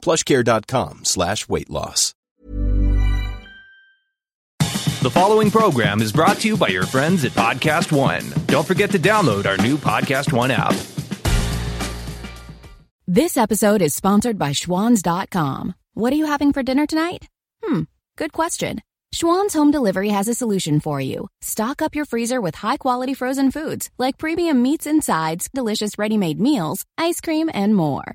plushcare.com slash weight loss. The following program is brought to you by your friends at Podcast One. Don't forget to download our new Podcast One app. This episode is sponsored by Schwans.com. What are you having for dinner tonight? Hmm, good question. Schwan's Home Delivery has a solution for you. Stock up your freezer with high quality frozen foods like premium meats and sides, delicious ready made meals, ice cream, and more.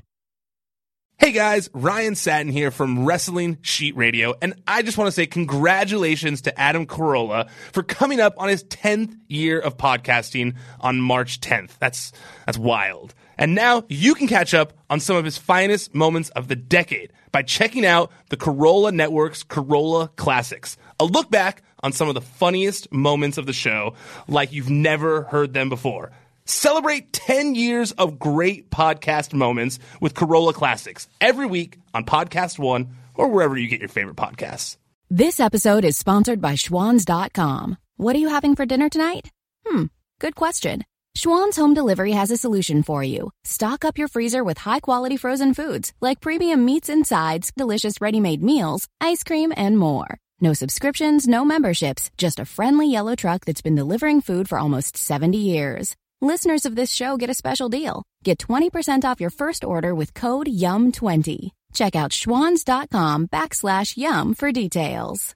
Hey guys, Ryan Satin here from Wrestling Sheet Radio, and I just want to say congratulations to Adam Carolla for coming up on his 10th year of podcasting on March 10th. That's that's wild. And now you can catch up on some of his finest moments of the decade by checking out the Carolla Network's Carolla Classics. A look back on some of the funniest moments of the show like you've never heard them before. Celebrate 10 years of great podcast moments with Carolla Classics every week on Podcast One or wherever you get your favorite podcasts. This episode is sponsored by Schwans.com. What are you having for dinner tonight? Hmm, good question. Schwan's Home Delivery has a solution for you. Stock up your freezer with high quality frozen foods like premium meats and sides, delicious ready made meals, ice cream, and more. No subscriptions, no memberships, just a friendly yellow truck that's been delivering food for almost 70 years. Listeners of this show get a special deal. Get 20% off your first order with code YUM20. Check out schwans.com backslash YUM for details.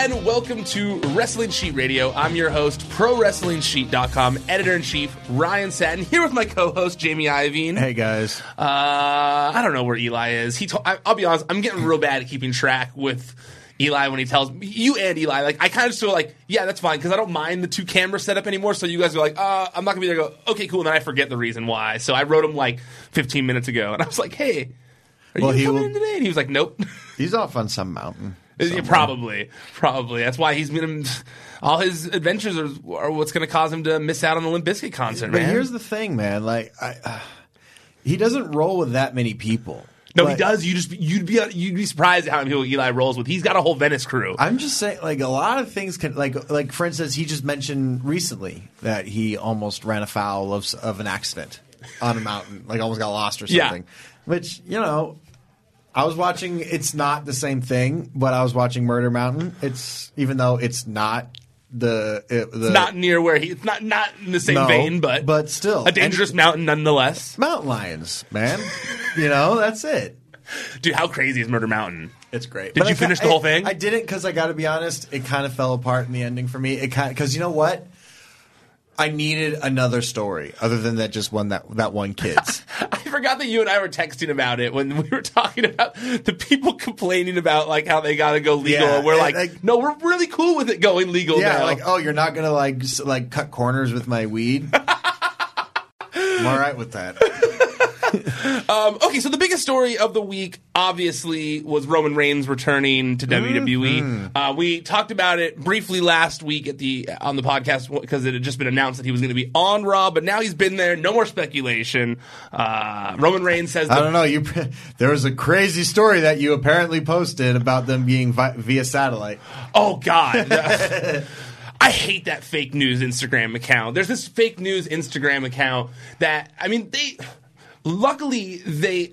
And welcome to Wrestling Sheet Radio. I'm your host, ProWrestlingSheet.com editor in chief Ryan Satin, here with my co-host Jamie Iovine. Hey guys. Uh, I don't know where Eli is. He, to- I, I'll be honest, I'm getting real bad at keeping track with Eli when he tells me you and Eli. Like, I kind of just feel like, yeah, that's fine because I don't mind the two camera setup anymore. So you guys are like, uh, I'm not gonna be there. Go, okay, cool. And then I forget the reason why. So I wrote him like 15 minutes ago, and I was like, hey, are Well, you he coming will- in today? And he was like, nope. He's off on some mountain. Yeah, probably, probably. That's why he's been. All his adventures are, are what's going to cause him to miss out on the Limp Bizkit concert, But man. here's the thing, man. Like, I, uh, he doesn't roll with that many people. no, Like, he does. You just you'd be you'd be surprised at how many people Eli rolls with. He's got a whole Venice crew. I'm just saying, like a lot of things can, like, like for instance, he just mentioned recently that he almost ran afoul of of an accident on a mountain, like almost got lost or Yeah. something. Which you know, I was watching. It's not the same thing, but I was watching Murder Mountain. It's even though it's not the it, the It's not near where he. It's not not in the same No, vein, but but still a dangerous And- mountain nonetheless. mountain lions, man. you know, that's it. Dude, how crazy is Murder Mountain? It's great. Did But you I finish the whole thing? I, I didn't because I got to be honest. It kind of fell apart in the ending for me. It kind because you know what. I needed another story other than that just one that that one kid's. I forgot that you and I were texting about it when we were talking about the people complaining about like how they got to go legal. Yeah, and we're and, like, like- no, we're really cool with it going legal yeah, now. like oh, you're not gonna like like cut corners with my weed. I'm all right with that. Um, okay, so the biggest story of the week, obviously, was Roman Reigns returning to WWE. Uh, we talked about it briefly last week at the on the podcast because it had just been announced that he was going to be on Raw, but now he's been there. No more speculation. Uh, Roman Reigns says, I don't know. You there was a crazy story that you apparently posted about them being vi- via satellite. "Oh God." I hate that fake news Instagram account. There's this fake news Instagram account that I mean they luckily they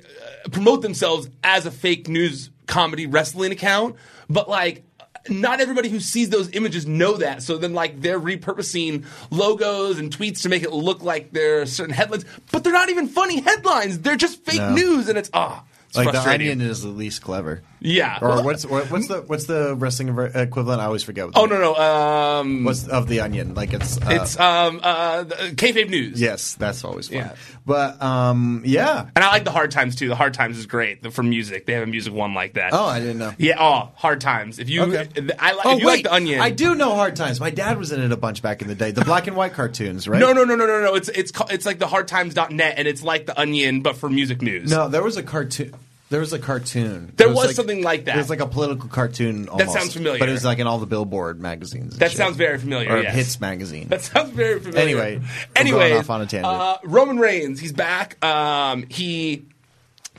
uh, promote themselves as a fake news comedy wrestling account, but like not everybody who sees those images know that. So then like they're repurposing logos and tweets to make it look like there are certain headlines, but they're not even funny headlines. They're just fake No. news and it's ah, it's Like the onion is the least clever. Yeah. Or Well- what's what, what's the what's the wrestling equivalent? I always forget. What Oh no no um What's of the onion? Like it's uh, it's um uh kayfabe news. yes, that's always fun. Yeah. But um, yeah. And I like the Hard Times too. The Hard Times is great the- for music. They have a music one like that. Oh, I didn't know. Yeah, oh, Hard Times. If you, Okay. I like. Oh if you wait, like the Onion. I do know Hard Times. My dad was in it a bunch back in the day. The black and white cartoons, right? No, no, no, no, no, no. It's it's it's like the hardtimes.net, and it's like the Onion, but for music news. No, there was a cartoon. There was a cartoon. There It was like- something like that. It was like a political cartoon. Almost, sounds familiar. But it was like in all the Billboard magazines. That shit. sounds very familiar, Or yes. Hits magazine. That sounds very familiar. Anyway, anyway, off on a tangent. Uh, Roman Reigns, he's back. Um, he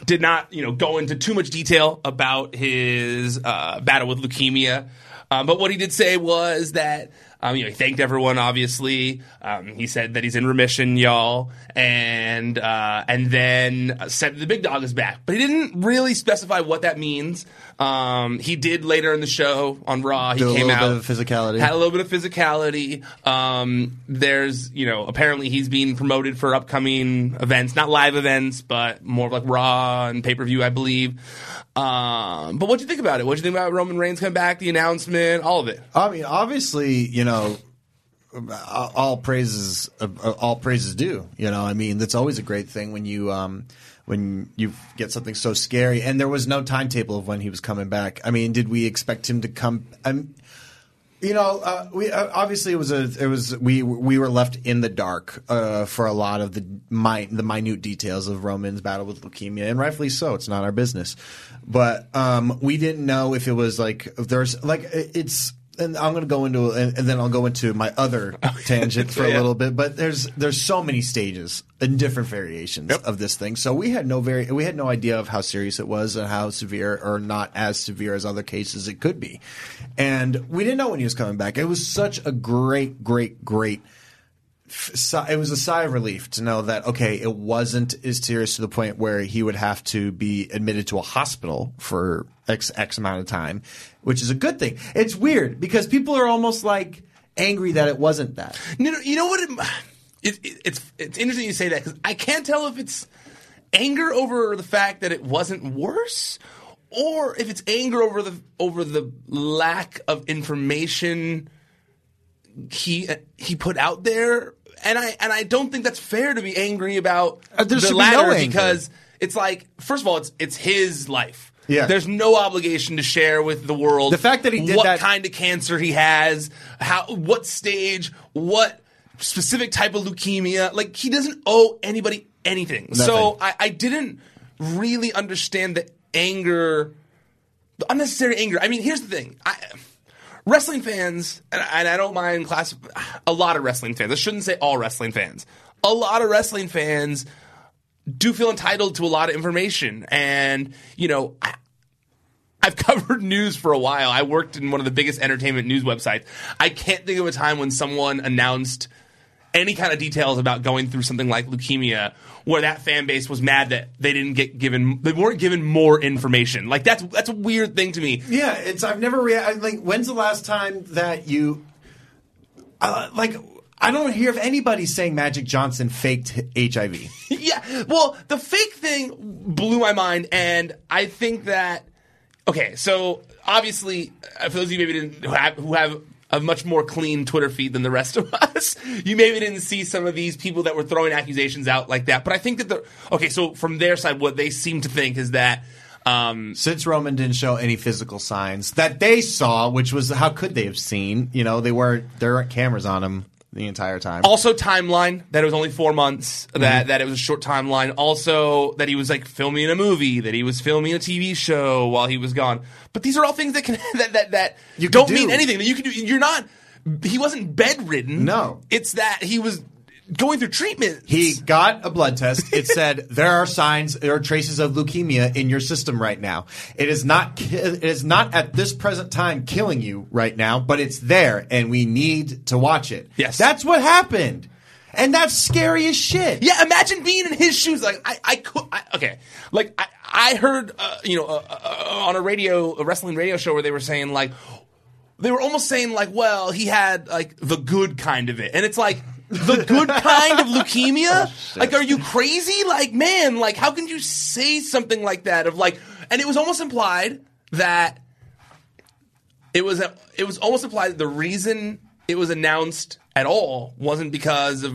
did not, you know, go into too much detail about his uh, battle with leukemia, um, but what he did say was that. Um, you know, he thanked everyone. Obviously, um, he said that he's in remission, y'all, and uh, and then said the big dog is back. But he didn't really specify what that means. Um, he did later in the show on Raw. He Did a came little out bit of physicality. had a little bit of physicality. Um, there's, you know, apparently he's being promoted for upcoming events, not live events, but more like Raw and pay per view, I believe. Um, but what do you think about it? What do you think about Roman Reigns coming back, the announcement, all of it? I mean, obviously, you know, all praises, all praises due. You know, I mean, that's always a great thing when you um, when you get something so scary. And there was no timetable of when he was coming back. I mean, did we expect him to come? You know, uh, we uh, obviously it was a it was we we were left in the dark uh, for a lot of the the minute details of Roman's battle with leukemia, and rightfully so. It's not our business, but um, we didn't know if it was like if there's like it's. And I'm going to go into and, and then I'll go into my other tangent for a Yeah. little bit. But there's there's so many stages and different variations of this thing. So we had no very we had no idea of how serious it was and how severe or not as severe as other cases it could be. And we didn't know when he was coming back. It was such a great, great, great. It was a sigh of relief to know that okay, it wasn't as serious to the point where he would have to be admitted to a hospital for x x amount of time, which is a good thing. It's weird because people are almost like angry that it wasn't that. You know, you know what? It, it, it's it's interesting you say that because I can't tell if it's anger over the fact that it wasn't worse, or if it's anger over the over the lack of information he he put out there. And I and I don't think that's fair to be angry about Uh, the should be latter no because it's like first of all it's it's his life. Yeah. There's no obligation to share with the world The fact that he did what that- kind of cancer he has, how what stage, what specific type of leukemia. Like he doesn't owe anybody anything. So I, I didn't really understand the anger the unnecessary anger. I mean, here's the thing. I, wrestling fans, and I, and I don't mind class. A lot of wrestling fans. I shouldn't say all wrestling fans. A lot of wrestling fans do feel entitled to a lot of information, and you know. I, I've covered news for a while. I worked in one of the biggest entertainment news websites. I can't think of a time when someone announced any kind of details about going through something like leukemia where that fan base was mad that they didn't get given they weren't given more information. Like that's that's a weird thing to me. Yeah, it's I've never rea- like when's the last time that you uh, like I don't hear of anybody saying Magic Johnson faked HIV. yeah, well, the fake thing blew my mind and I think that okay, so obviously uh, for those of you maybe didn't who have, who have a much more clean Twitter feed than the rest of us. You maybe didn't see some of these people that were throwing accusations out like that. But I think that the okay, so from their side, what they seem to think is that um, since Roman didn't show any physical signs that they saw, which was how could they have seen? You know, they weren't there weren't cameras on him the entire time. Also, timeline that it was only four months. Mm-hmm. That that it was a short timeline. Also, that he was like filming a movie. That he was filming a TV show while he was gone. But these are all things that can that that that you don't do. mean anything. That you can do. You're not. He wasn't bedridden. No, it's that he was going through treatment. He got a blood test. It said there are signs, there are traces of leukemia in your system right now. It is not, it is not at this present time killing you right now, but it's there, and we need to watch it. Yes, that's what happened. And that's scary as shit. Yeah, imagine being in his shoes. Like I, I could. I, okay, like I, I heard, uh, you know, uh, uh, on a radio, a wrestling radio show where they were saying like, they were almost saying like, well, he had like the good kind of it, and it's like the good kind of leukemia? Oh, like, are you crazy? Like, man, like, how can you say something like that? Of like, and it was almost implied that it was a, it was almost implied that the reason it was announced at all wasn't because of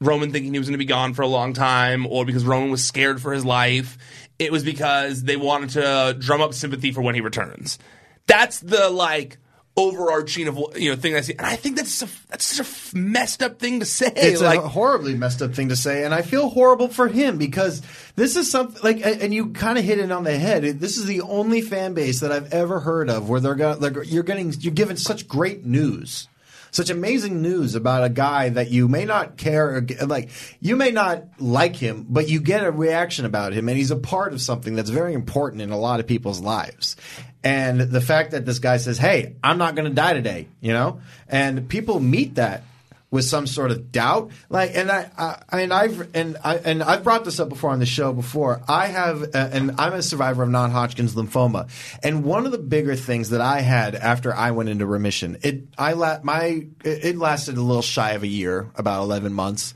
Roman thinking he was going to be gone for a long time or because Roman was scared for his life. It was because they wanted to drum up sympathy for when he returns. That's the like overarching of you know thing I see, and I think that's a, that's such a messed up thing to say. It's like, a horribly messed up thing to say, and I feel horrible for him because this is something like, and you kind of hit it on the head. This is the only fan base that I've ever heard of where they're, gonna, they're you're getting you're given such great news such amazing news about a guy that you may not care or like you may not like him but you get a reaction about him and he's a part of something that's very important in a lot of people's lives. And the fact that this guy says hey i'm not going to die today you know? And people meet that with some sort of doubt. Like, and I, I and I've and I and I've brought this up before on the show before. I have, uh, and I'm a survivor of non-Hodgkin's lymphoma. And one of the bigger things that I had after I went into remission, it I la- my it lasted a little shy of a year, about 11 months.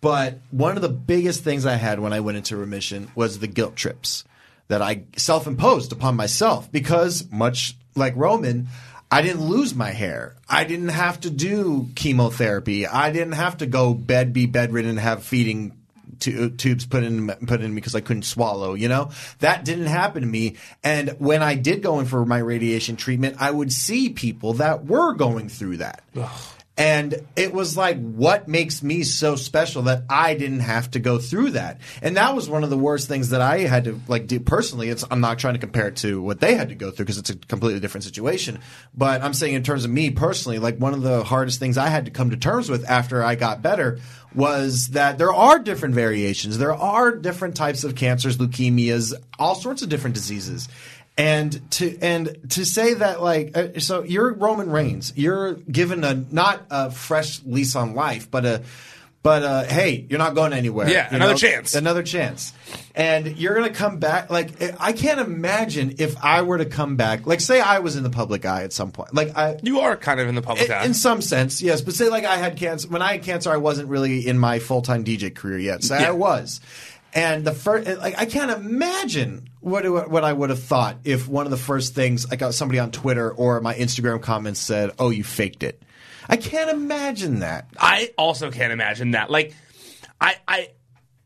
But one of the biggest things I had when I went into remission was the guilt trips that I self-imposed upon myself because much like Roman. I didn't lose my hair. I didn't have to do chemotherapy. I didn't have to go bed, be bedridden, and have feeding t- tubes put in put in because I couldn't swallow. You know that didn't happen to me. And when I did go in for my radiation treatment, I would see people that were going through that. And it was like, what makes me so special that I didn't have to go through that? And that was one of the worst things that I had to like do personally. It's, I'm not trying to compare it to what they had to go through because it's a completely different situation. But I'm saying in terms of me personally, like one of the hardest things I had to come to terms with after I got better was that there are different variations. There are different types of cancers, leukemias, all sorts of different diseases and to and to say that like uh, so you're Roman Reigns, you're given a not a fresh lease on life, but a but uh, hey, you're not going anywhere. Yeah, another know? chance, another chance, and you're gonna come back. Like I can't imagine if I were to come back. Like say I was in the public eye at some point. Like I, you are kind of in the public in, eye in some sense, yes. But say like I had cancer when I had cancer, I wasn't really in my full time DJ career yet. So yeah. I was. And the first, like, I can't imagine what what I would have thought if one of the first things I got uh, somebody on Twitter or my Instagram comments said, "Oh, you faked it." I can't imagine that. I also can't imagine that. Like, I I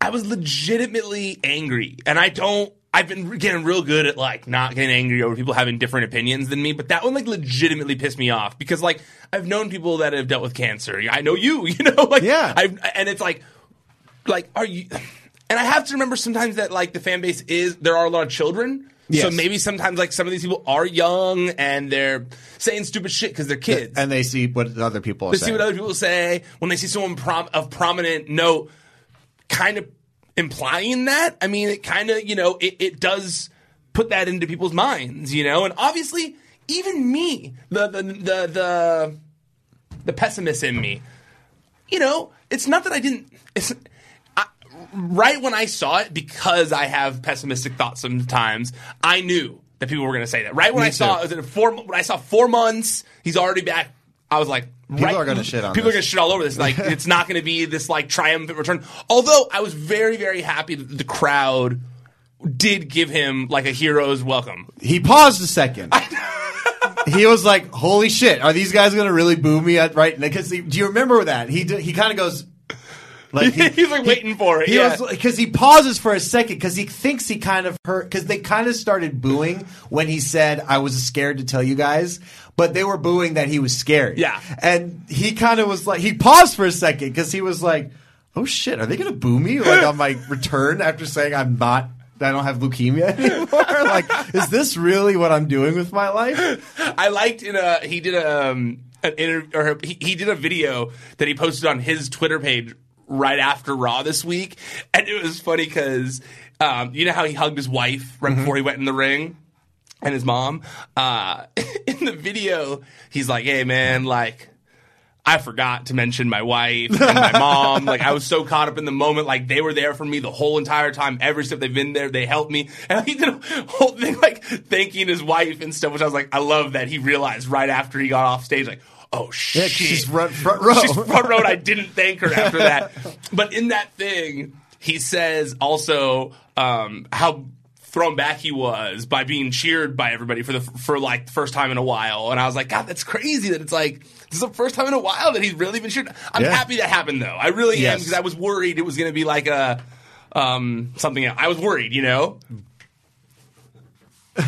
I was legitimately angry, and I don't. I've been getting real good at like not getting angry over people having different opinions than me, but that one like legitimately pissed me off because like I've known people that have dealt with cancer. I know you, you know, like yeah, I've, and it's like, like, are you? And I have to remember sometimes that like the fan base is there are a lot of children. So maybe sometimes like some of these people are young and they're saying stupid shit because they're kids. and they see what other people They see what other people say when they see someone prom- of prominent note, kind of implying that. I mean, it kind of you know it, it does put that into people's minds, you know. And obviously, even me, the the the the, the pessimist in me, you know, it's not that I didn't. Right when I saw it, because I have pessimistic thoughts sometimes, I knew that people were going to say that. Right when Me I saw too. it, was four, when I saw four months, he's already back. I was like, People right, are gonna shit on People are going to shit all over this. Like, it's not going to be this like triumphant return. Although I was very, very happy that the crowd did give him like a hero's welcome. He paused a second. he was like, "Holy shit! Are these guys going to really boo me at right?" Because do you remember that he d- he kind of goes. Like he, He's like waiting for it. He yeah. was because he pauses for a second because he thinks he kind of hurt because they kind of started booing when he said, "I was scared to tell you guys," but they were booing that he was scared. Yeah. and he kind of was like he paused for a second because he was like, "Oh shit, are they going to boo me like on my return after saying I'm not?" I don't have leukemia anymore. like, is this really what I'm doing with my life? I liked in a he did a um, an inter- or he, he did a video that he posted on his Twitter page right after Raw this week, and it was funny because um, you know how he hugged his wife right before he went in the ring. And his mom, uh, in the video, he's like, "Hey, man, like, I forgot to mention my wife and my mom. Like I was so caught up in the moment. Like they were there for me the whole entire time. Every step they've been there, they helped me. And he did a whole thing like thanking his wife and stuff, which I was like, I love that he realized right after he got off stage, like, oh shit, Yeah, she's front, front row. She's front row. I didn't thank her after that. But in that thing, he says also um, how thrown back he was by being cheered by everybody for the for like the first time in a while. And I was like, God, that's crazy that it's like this is the first time in a while that he's really been cheered. I'm Yeah. happy that happened though. I really am because I was worried it was going to be like a um, something else. I was worried, you know.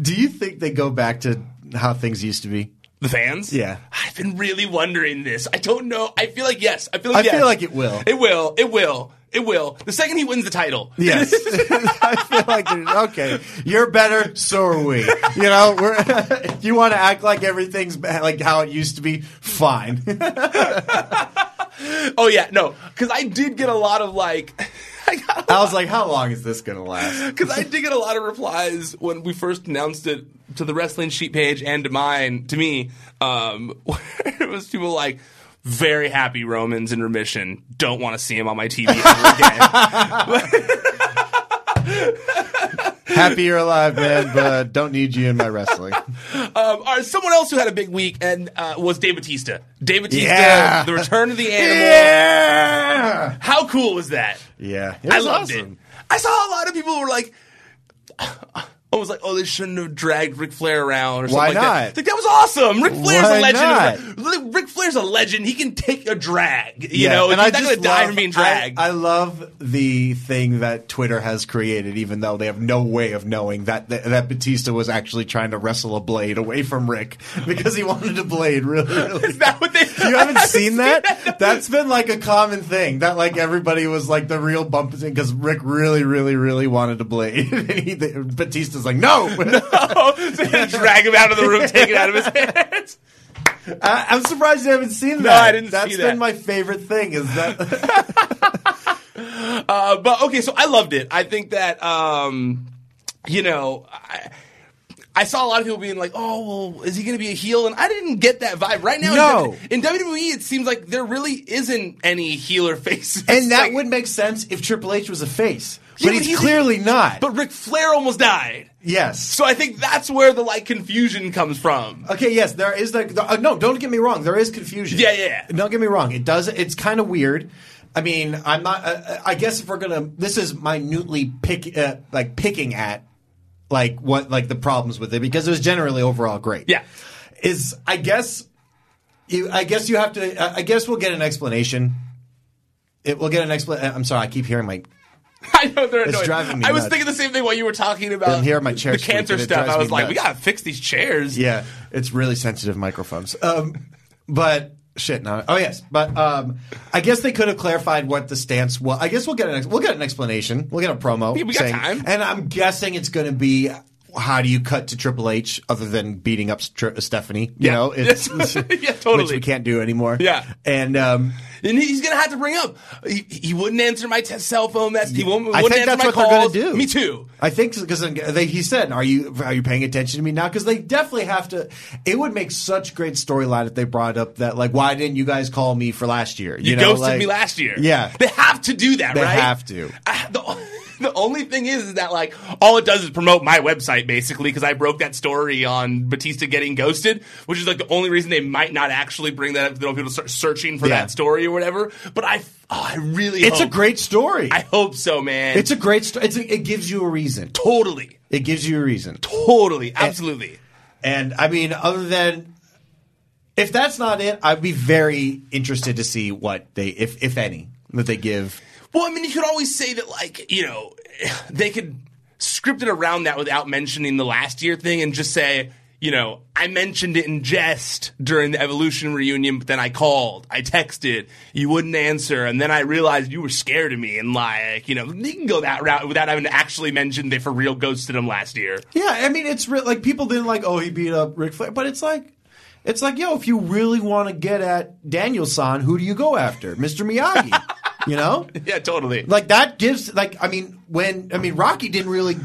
Do you think they go back to how things used to be? The fans? Yeah. I've been really wondering this. I don't know. I feel like yes. I feel like I feel like it will. It will. It will. It will. The second he wins the title. Yes, I feel like okay. You're better, so are we. You know, we're, you want to act like everything's like how it used to be. Fine. Oh yeah, no, because I did get a lot of like, I I was like, how long is this going to last? because I did get a lot of replies when we first announced it to the wrestling sheet page and to mine to me. Um, where it was people like. Very happy Romans in remission. Don't want to see him on my TV ever again. Happy you're alive, man, but don't need you in my wrestling. Um, all right, someone else who had a big week and uh, was Dave Batista. Dave Batista, Yeah. the return of the animal. Yeah, How cool was that? yeah. It I loved awesome. it. I saw a lot of people were like, I was like, oh, they shouldn't have dragged Ric Flair around or something Why like that. not? Like that was awesome. Ric Flair's Why a legend. not? Ric Flair's a legend. He can take a drag. You Yeah, know, and he's I not going to die love- from being dragged. I, I love the thing that Twitter has created, even though they have no way of knowing that that, that Batista was actually trying to wrestle a blade away from Rick because he wanted a blade. Really, really. Is that what they? You haven't seen that? That's been like a common thing that like everybody was like the real bump because Rick really, really, really wanted a blade, and he, the, Batista's like, no. no. so drag him out of the room, take it out of his hands. I, I'm surprised you haven't seen that. No, I didn't That's see been that. my favorite thing. Is that Uh, but okay, so I loved it. I think that um, you know, I, I saw a lot of people being like, "Oh, well, is he going to be a heel?" And I didn't get that vibe. Right now, No. in, WWE, in WWE, it seems like there really isn't any healer faces, and that Like- would make sense if Triple H was a face, Yeah, but he's, clearly not. But Ric Flair almost died, yes. so I think that's where the like confusion comes from. Okay, yes, there is like the uh, no. Don't get me wrong. There is confusion. Yeah, yeah, yeah. Don't get me wrong. It does. It's kind of weird. I mean, I'm not. Uh, I guess if we're gonna, this is minutely pick, uh, like picking at, like what, like the problems with it because it was generally overall great. Yeah. Is I guess, you. I guess you have to. uh, I guess we'll get an explanation. It, we'll get an explanation. I'm sorry. I keep hearing my. I know they're It's annoying. driving me I was nuts. thinking the same thing while you were talking about I'm hearing my chair the cancer and it stuff. drives I me was like, we nuts. gotta fix these chairs. Yeah, it's really sensitive microphones. Um, but Shit. No. Oh yes, but um, I guess they could have clarified what the stance was. I guess we'll get an ex- we'll get an explanation. We'll get a promo. Yeah, we got saying, time. And I'm guessing it's going to be. How do you cut to Triple H other than beating up Str- Stephanie? You Yeah. know, it's, Yeah, totally. which we can't do anymore. Yeah. and um, And he's gonna have to bring up. He, he wouldn't answer my te- cell phone message. He won't, I wouldn't think answer that's my what they're calls. going to do. Me too. I think because he said, "Are you are you paying attention to me now?" Because they definitely have to. It would make such great storyline if they brought up that like, why didn't you guys call me for last year? You, know, ghosted like- me last year. Yeah, they have to do that, They right? have to. Ah, the, the only thing is, is that like all it does is promote my website basically because I broke that story on Batista getting ghosted, which is like the only reason they might not actually bring that up. They don't people start searching for Yeah. that story or whatever. But I, oh, I really, It's a great story. I hope so, man. It's a great story. It's a, it gives you a reason. totally, It gives you a reason. totally, absolutely. And I mean, other than if that's not it, I'd be very interested to see what they, if if any, that they give. Well, I mean, you could always say that, like, you know, they could script it around that without mentioning the last year thing and just say, you know, I mentioned it in jest during the Evolution reunion, but then I called, I texted, you wouldn't answer, and then I realized you were scared of me, and like, you know, they can go that route without having to actually mention they for real ghosted him last year. Yeah, I mean, it's real. Like people didn't like, oh, he beat up Ric Flair, but it's like. It's like, yo, if you really want to get at Daniel San, who do you go after? Mr. Miyagi. you know? Yeah, totally. Like that gives like I mean when I mean Rocky didn't really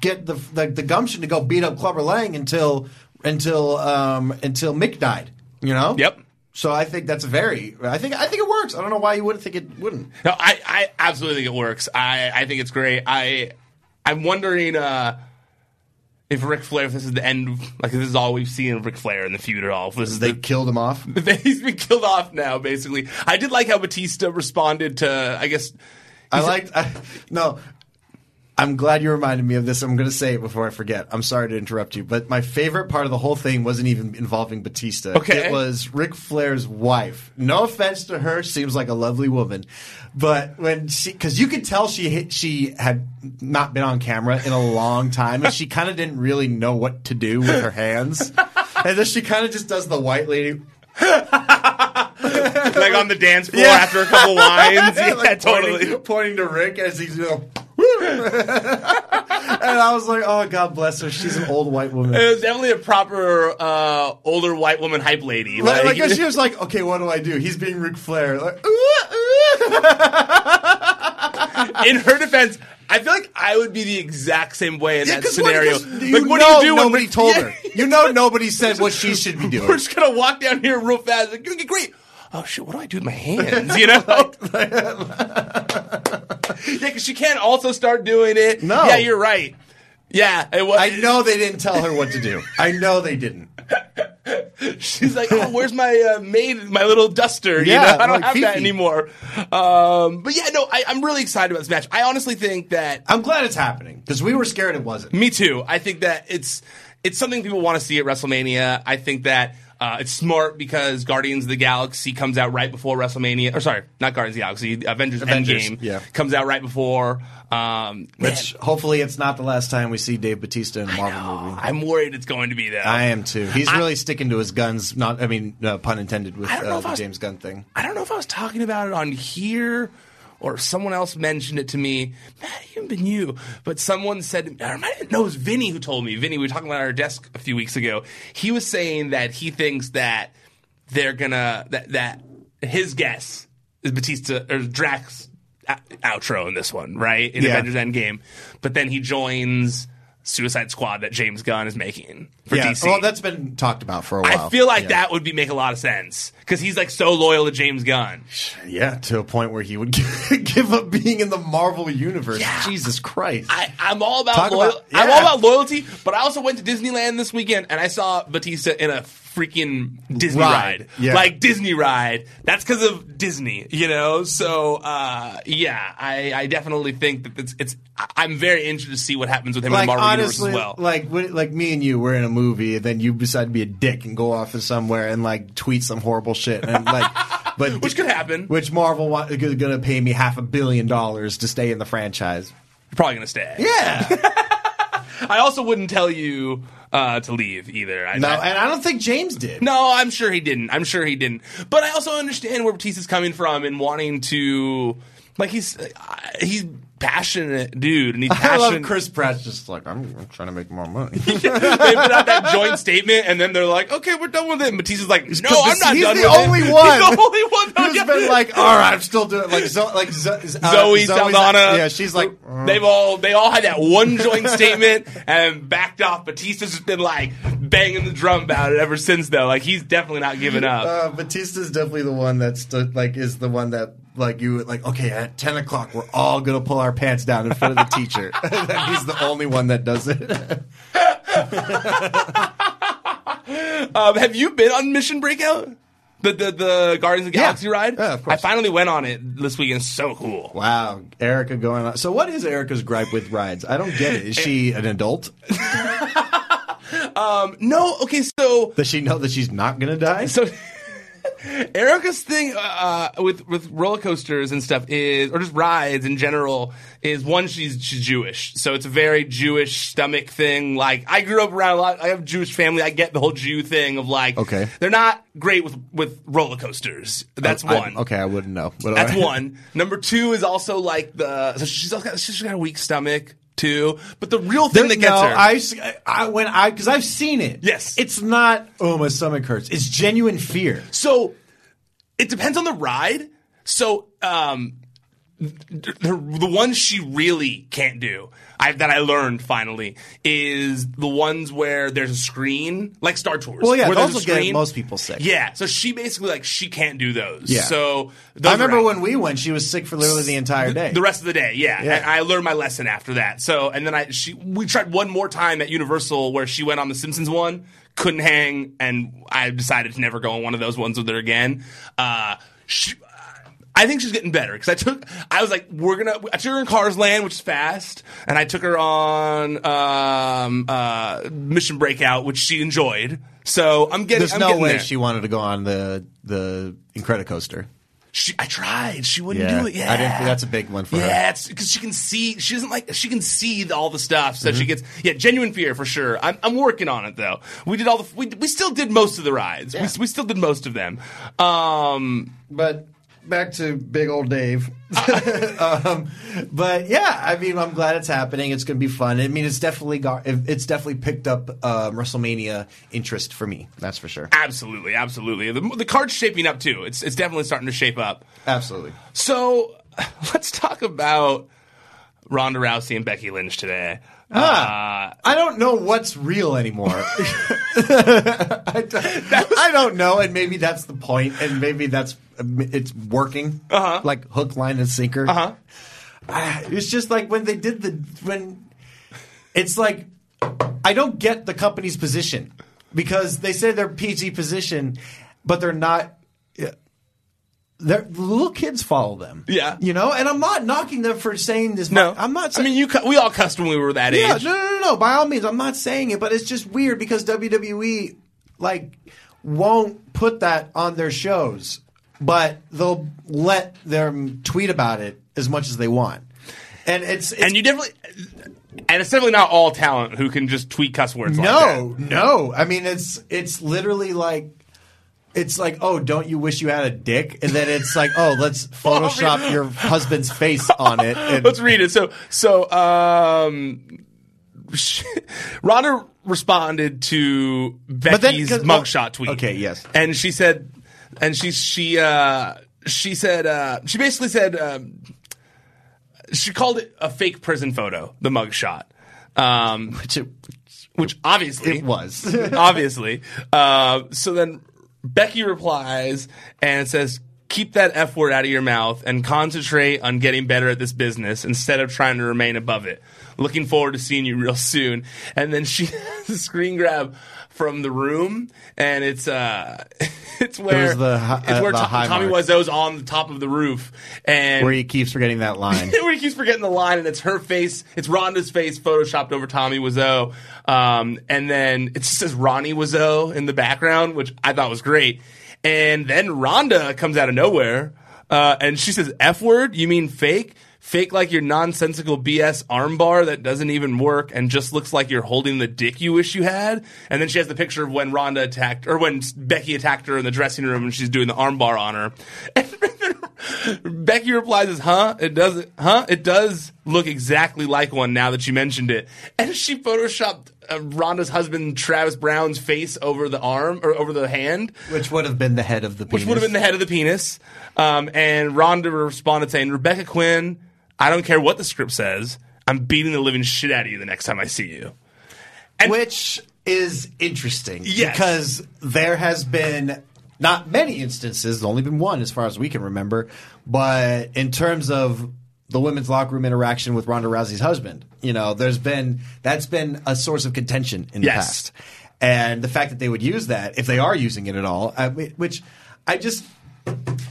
get the the, the gumption to go beat up Clubber Lang until until um until Mick died. You know? Yep. So I think that's very I think I think it works. I don't know why you wouldn't think it wouldn't. No, I, I absolutely think it works. I, I think it's great. I I'm wondering uh, if Ric Flair, if this is the end, like if this is all we've seen of Ric Flair in the feud at all. If this is They the, killed him off. he's been killed off now, basically. I did like how Batista responded to, I guess. I liked I, no. I'm glad you reminded me of this. I'm going to say it before I forget. I'm sorry to interrupt you, but my favorite part of the whole thing wasn't even involving Batista. Okay. It was Ric Flair's wife. No offense to her, seems like a lovely woman, but when she, because you could tell she hit, she had not been on camera in a long time, and she kind of didn't really know what to do with her hands, and then she kind of just does the white lady. like on the dance floor Yeah. after a couple wines. Yeah, Like totally. Pointing, pointing to Rick as he's, you know, and I was like, oh, God bless her. She's an old white woman. It was definitely a proper uh, older white woman hype lady. Like, Like, like, she was like, okay, what do I do? He's being Ric Flair. Like, in her defense, I feel like I would be the exact same way in Yeah, scenario. what- scenario. you like, what do you do when nobody Ric- told Yeah. her. You know nobody said what she should be doing. We're just gonna walk down here real fast. Like, great. Oh shit! What do I do with my hands? You know? yeah, because she can't also start doing it. No. Yeah, you're right. Yeah, it was. I know they didn't tell her what to do. I know they didn't. She's like, oh, where's my uh, maid, my little duster? You Yeah, know, I don't like have that anymore. Um, but yeah, no, I, I'm really excited about this match. I honestly think that I'm glad it's happening because we were scared it wasn't. Me too. I think that it's it's something people want to see at WrestleMania. I think that uh, it's smart because Guardians of the Galaxy comes out right before WrestleMania. Or sorry, not Guardians of the Galaxy. Avengers, Avengers, Endgame yeah. comes out right before. Um, Which hopefully it's not the last time we see Dave Batista in a Marvel movie. I'm worried it's going to be that. I am too. He's I- really sticking to his guns. Not, I mean, no, pun intended with I don't know uh, the was- James Gunn thing. I don't know if I was talking about it on here or someone else mentioned it to me. Matt, it even been you. But someone said, I might no, it was Vinny who told me. Vinny, we were talking about our desk a few weeks ago. He was saying that he thinks that they're gonna, that, that his guess is Batista, or Drax outro in this one, right? In Yeah. Avengers Endgame. But then he joins Suicide Squad that James Gunn is making for yeah, DC. well, that's been talked about for a while. I feel like Yeah. that would be make a lot of sense because he's like so loyal to James Gunn. Yeah, to a point where he would give up being in the Marvel universe. Jesus Christ! I, I'm all about, Talk loyal- about- I'm all about loyalty, but I also went to Disneyland this weekend and I saw Batista in a freaking Disney Ride, ride, yeah. like Disney ride. That's because of Disney, you know. So uh, yeah, I, I definitely think that it's, it's. I'm very interested to see what happens with him in the Marvel honestly, universe as well. like when- like me and you, we're in a movie, and then you decide to be a dick and go off to somewhere and like tweet some horrible shit, and like, but Which could happen. Which Marvel wa- is going to pay me half a billion dollars to stay in the franchise? You're probably gonna stay. Yeah, I also wouldn't tell you uh, to leave either. I, No, I- and I don't think James did. no, I'm sure he didn't. I'm sure he didn't. But I also understand where Batista's coming from and wanting to, like he's uh, he's passionate dude, and he's I love passionate. Chris Pratt's just like I'm, I'm trying to make more money. they put out that joint statement, and then they're like, "Okay, we're done with it." And Batista's like, "No, I'm not he's done the with only it." one. He's the only one who's been like, all right, I'm still doing like Zo- like Zo- uh, Zoe Saldana. Yeah, she's like, they've all they all had that one joint statement and backed off. Batista's just been like banging the drum about it ever since though. Like he's definitely not giving up. Uh, Batista's definitely the one that's like is the one that like you like okay at ten o'clock we're all gonna pull our pants down in front of the teacher. He's the only one that does it. Um, have you been on Mission Breakout? The the, the Guardians of the Yeah. Galaxy ride? Yeah, of course. I finally went on it this weekend. So cool. wow, Erica going on. So what is Erica's gripe with rides? I don't get it. Is she an adult? No, okay, so Does she know that she's not gonna die? so Erica's thing uh, with with roller coasters and stuff is, or just rides in general, is one she's she's Jewish, so it's a very Jewish stomach thing. Like I grew up around a lot. I have a Jewish family. I get the whole Jew thing of like, Okay. they're not great with with roller coasters. That's I- one. okay, I wouldn't know. But That's right. one. Number two is also like the so she's also got, she's got a weak stomach too. But the real thing There- that gets no, her, I, I- when I because I've seen it. Yes. it's not. Oh, my stomach hurts. It's genuine fear. So it depends on the ride. So um, the, the one she really can't do I, that I learned finally is the ones where there's a screen, like Star Tours. Well, yeah, where those will get most people sick. Yeah, so she basically like she can't do those. Yeah. So those I remember when we went, she was sick for literally the entire day. The rest of the day, yeah. Yeah. And I learned my lesson after that. So, and then I she we tried one more time at Universal where she went on the Simpsons one, couldn't hang, and I decided to never go on one of those ones with her again. Uh, she, I think she's getting better because I took, I was like, we're gonna, I took her in Cars Land, which is fast, and I took her on um, uh, Mission Breakout, which she enjoyed. So I'm getting. There's I'm no getting way there. she wanted to go on the the Incredicoaster. She, I tried. She wouldn't Yeah. do it. Yeah, I didn't think that's a big one for her. Yeah, because she can see. She doesn't like. She can see the, all the stuff, so Mm-hmm. she gets. Yeah, genuine fear for sure. I'm, I'm working on it though. We did all the. We, we still did most of the rides. We, we still did most of them. Um, But back to big old Dave. um, but yeah, I mean, I'm glad it's happening. It's going to be fun. I mean, it's definitely got it's definitely picked up um, WrestleMania interest for me. That's for sure. absolutely, absolutely. The, the card's shaping up too. It's it's definitely starting to shape up. Absolutely. So let's talk about Ronda Rousey and Becky Lynch today. Ah, I don't know what's real anymore. I, don't, I don't know, and maybe that's the point, and maybe that's it's working, uh-huh. like hook, line, and sinker. Uh-huh. It's just like when they did the when it's like I don't get the company's position because they say they're PG position, but they're not. They're, the little kids follow them. Yeah. you know, and I'm not knocking them for saying this. No, I'm not. I mean, you cu- we all cussed when we were that yeah, age. no, no, no, no. By all means, I'm not saying it, but it's just weird because WWE like won't put that on their shows, but they'll let them tweet about it as much as they want. And it's, it's and you definitely, and it's definitely not all talent who can just tweet cuss words. like no, that. no. I mean, it's it's literally like. It's like, oh, don't you wish you had a dick? And then it's like, oh, let's Photoshop your husband's face on it. And Let's read it. So, so um, Ronda responded to But then- Becky's 'cause- mugshot tweet. Okay, yes. and she said, and she she uh, she said uh, she basically said um, she called it a fake prison photo, the mugshot. Um, which it, which obviously it was. obviously. Uh, so then Becky replies and says, "Keep that f word out of your mouth and concentrate on getting better at this business instead of trying to remain above it. Looking forward to seeing you real soon." And then she has a screen grab from the room, and it's uh, it's where the hi- it's where uh, the To- Tommy. Wiseau's on the top of the roof, and where he keeps forgetting that line. where he keeps forgetting the line, and it's her face, it's Ronda's face photoshopped over Tommy Wiseau, um, and then it just says Ronnie Wiseau in the background, which I thought was great. And then Ronda comes out of nowhere, uh, and she says, "F word? You mean fake?" fake like your nonsensical BS armbar that doesn't even work and just looks like you're holding the dick you wish you had. And then she has the picture of when Ronda attacked or when Becky attacked her in the dressing room and she's doing the armbar on her. And Becky replies as, huh? It does, huh? It does look exactly like one now that you mentioned it. And she photoshopped uh, Ronda's husband, Travis Browne's face over the arm or over the hand. Which would have been the head of the penis. Which would have been the head of the penis. Um, and Ronda responded saying, Rebecca Quinn, I don't care what the script says. I'm beating the living shit out of you the next time I see you. And Which is interesting. Yes. Because there has been not many instances, only been one as far as we can remember, but in terms of the women's locker room interaction with Ronda Rousey's husband, you know, there's been that's been a source of contention in the Yes. past. And the fact that they would use that, if they are using it at all, I, which I just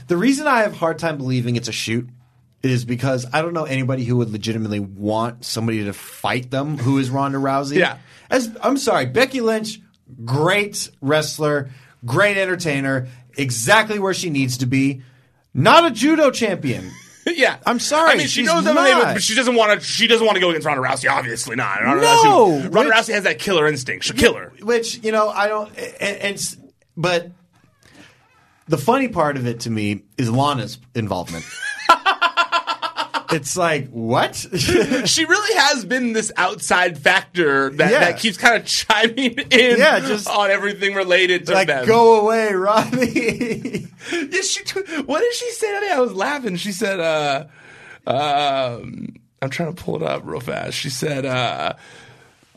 the reason I have a hard time believing it's a shoot is because I don't know anybody who would legitimately want somebody to fight them who is Ronda Rousey. Yeah. As I'm sorry, Becky Lynch, great wrestler, great entertainer, exactly where she needs to be. Not a judo champion. yeah, I'm sorry. I mean, she she's knows not. MMA, but she doesn't want to. She doesn't want to go against Ronda Rousey. Obviously not. Ronda No, Rousey, Ronda which- Rousey has that killer instinct. She'll kill her. Which you know, I don't. And, and but the funny part of it to me is Lana's involvement. It's like what? she really has been this outside factor that, Yeah. that keeps kind of chiming in Yeah, just- on everything related to like them. go away, Robbie. Yeah, she, what did she say today? I was laughing. She said, uh, um, I'm trying to pull it up real fast. She said, uh,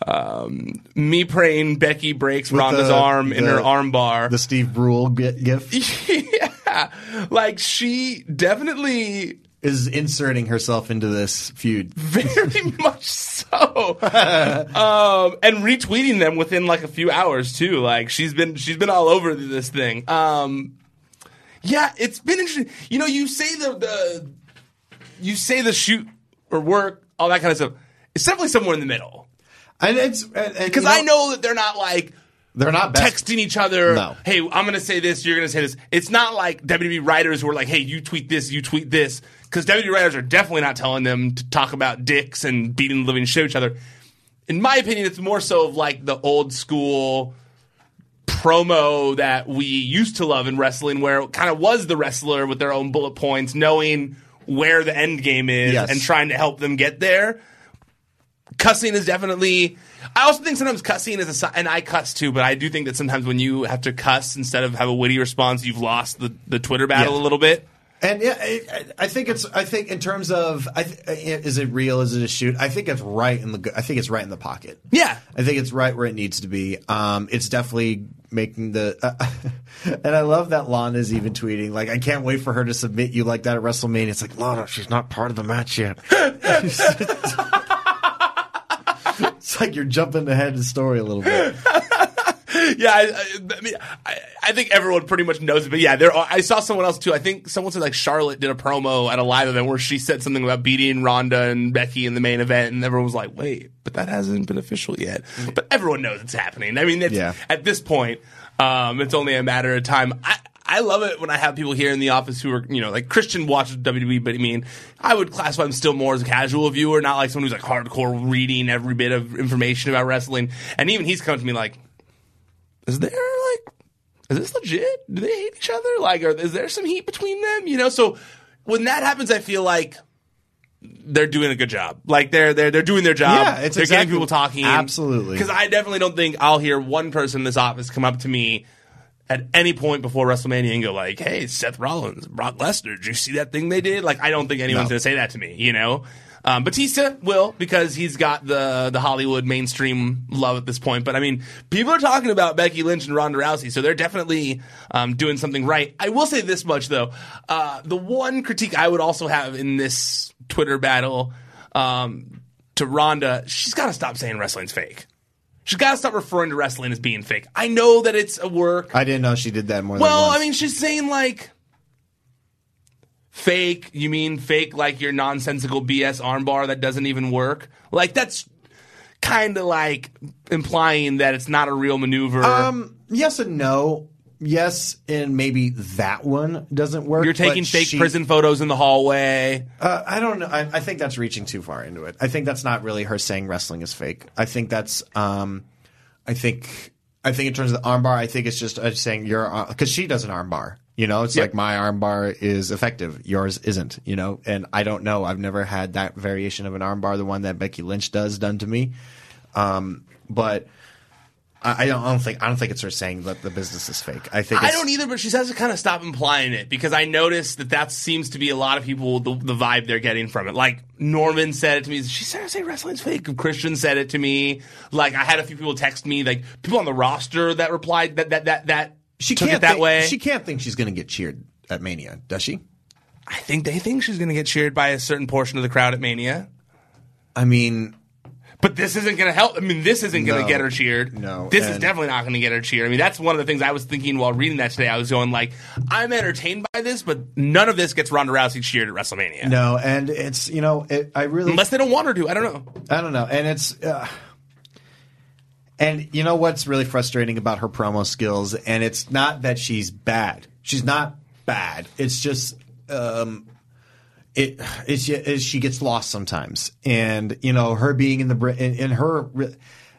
um, me praying Becky breaks With Ronda's the- arm in her arm bar. the Steve Brule gi- gif yeah. Like she definitely is inserting herself into this feud. very much so. um, and retweeting them within like a few hours too. Like she's been she's been all over this thing. Um, yeah, it's been interesting. You know, you say the the you say the shoot or work, all that kind of stuff. It's definitely somewhere in the middle. And it's Because I know that they're not like they're not best. texting each other. No. Hey, I'm going to say this. You're going to say this. It's not like WWE writers who are like, hey, you tweet this, you tweet this. Because WWE writers are definitely not telling them to talk about dicks and beating the living shit out of each other. In my opinion, it's more so of like the old school promo that we used to love in wrestling, where it kind of was the wrestler with their own bullet points, knowing where the end game is Yes. and trying to help them get there cussing is definitely. I also think sometimes cussing is a and I cuss too, but I do think that sometimes when you have to cuss instead of have a witty response, you've lost the, the Twitter battle Yeah. a little bit. And yeah, I, I think it's. I think in terms of, I th- is it real? Is it a shoot? I think it's right in the. I think it's right in the pocket. Yeah. I think it's right where it needs to be. Um, it's definitely making the. and I love that Lana's even tweeting like, "I can't wait for her to submit you like that at WrestleMania." It's like Lana, she's not part of the match yet. it's like you're jumping ahead of the story a little bit. Yeah, I, I, I mean, I, I think everyone pretty much knows it, but yeah, there. Are, I saw someone else too. I think someone said like Charlotte did a promo at a live event where she said something about beating Ronda and Becky in the main event, and everyone was like, "Wait, but that hasn't been official yet." But everyone knows it's happening. I mean, it's, Yeah. at this point, um, it's only a matter of time. I, I love it when I have people here in the office who are, you know, like Christian watches WWE, but I mean, I would classify him still more as a casual viewer, not like someone who's like hardcore reading every bit of information about wrestling. And even he's come to me like, is there like is this legit? Do they hate each other? Like, are, is there some heat between them? You know, so when that happens, I feel like they're doing a good job. Like they're they're they're doing their job. Yeah, it's they're exactly- getting people talking. Absolutely. Because I definitely don't think I'll hear one person in this office come up to me at any point before WrestleMania and go like, "Hey, Seth Rollins, Brock Lesnar, did you see that thing they did?" Like, I don't think anyone's No. going to say that to me. You know. Um, Batista will because he's got the the Hollywood mainstream love at this point. But I mean, people are talking about Becky Lynch and Ronda Rousey, so they're definitely um, doing something right. I will say this much though: uh, the one critique I would also have in this Twitter battle um, to Ronda, she's got to stop saying wrestling's fake. She's got to stop referring to wrestling as being fake. I know that it's a work. I didn't know she did that more than Well. I mean, she's saying like fake. You mean fake like your nonsensical BS armbar that doesn't even work? Like that's kind of like implying that it's not a real maneuver. Um, yes and no. yes, and maybe that one doesn't work. You're taking fake she- prison photos in the hallway. Uh, I don't know. I, I think that's reaching too far into it. I think that's not really her saying wrestling is fake. I think that's. Um, I think. I think in terms of the armbar, I think it's just uh, saying you're because she does an armbar. You know, it's Yep. like my armbar is effective, yours isn't. You know, and I don't know. I've never had that variation of an armbar, the one that Becky Lynch does, done to me. Um, but I, don't. I don't think. I don't think it's her saying that the business is fake. I think I don't either, but she has to kind of stop implying it because I noticed that that seems to be a lot of people the, the vibe they're getting from it. Like Norman said it to me. She said, "I say wrestling's fake." Christian said it to me. Like I had a few people text me, like people on the roster that replied that that that that She took can't it that think, way. She can't think she's going to get cheered at Mania, does she? I think they think she's going to get cheered by a certain portion of the crowd at Mania. I mean, But this isn't going to help. I mean, this isn't going to No. get her cheered. No, This is and- definitely not going to get her cheered. I mean, that's one of the things I was thinking while reading that today. I was going like, I'm entertained by this, but none of this gets Ronda Rousey cheered at WrestleMania. No, and it's you know it, I really Unless they don't want her to. I don't know. I don't know, and it's uh, and you know what's really frustrating about her promo skills, and it's not that she's bad. She's not bad. It's just um, it it's is she gets lost sometimes, and you know her being in the in, in her.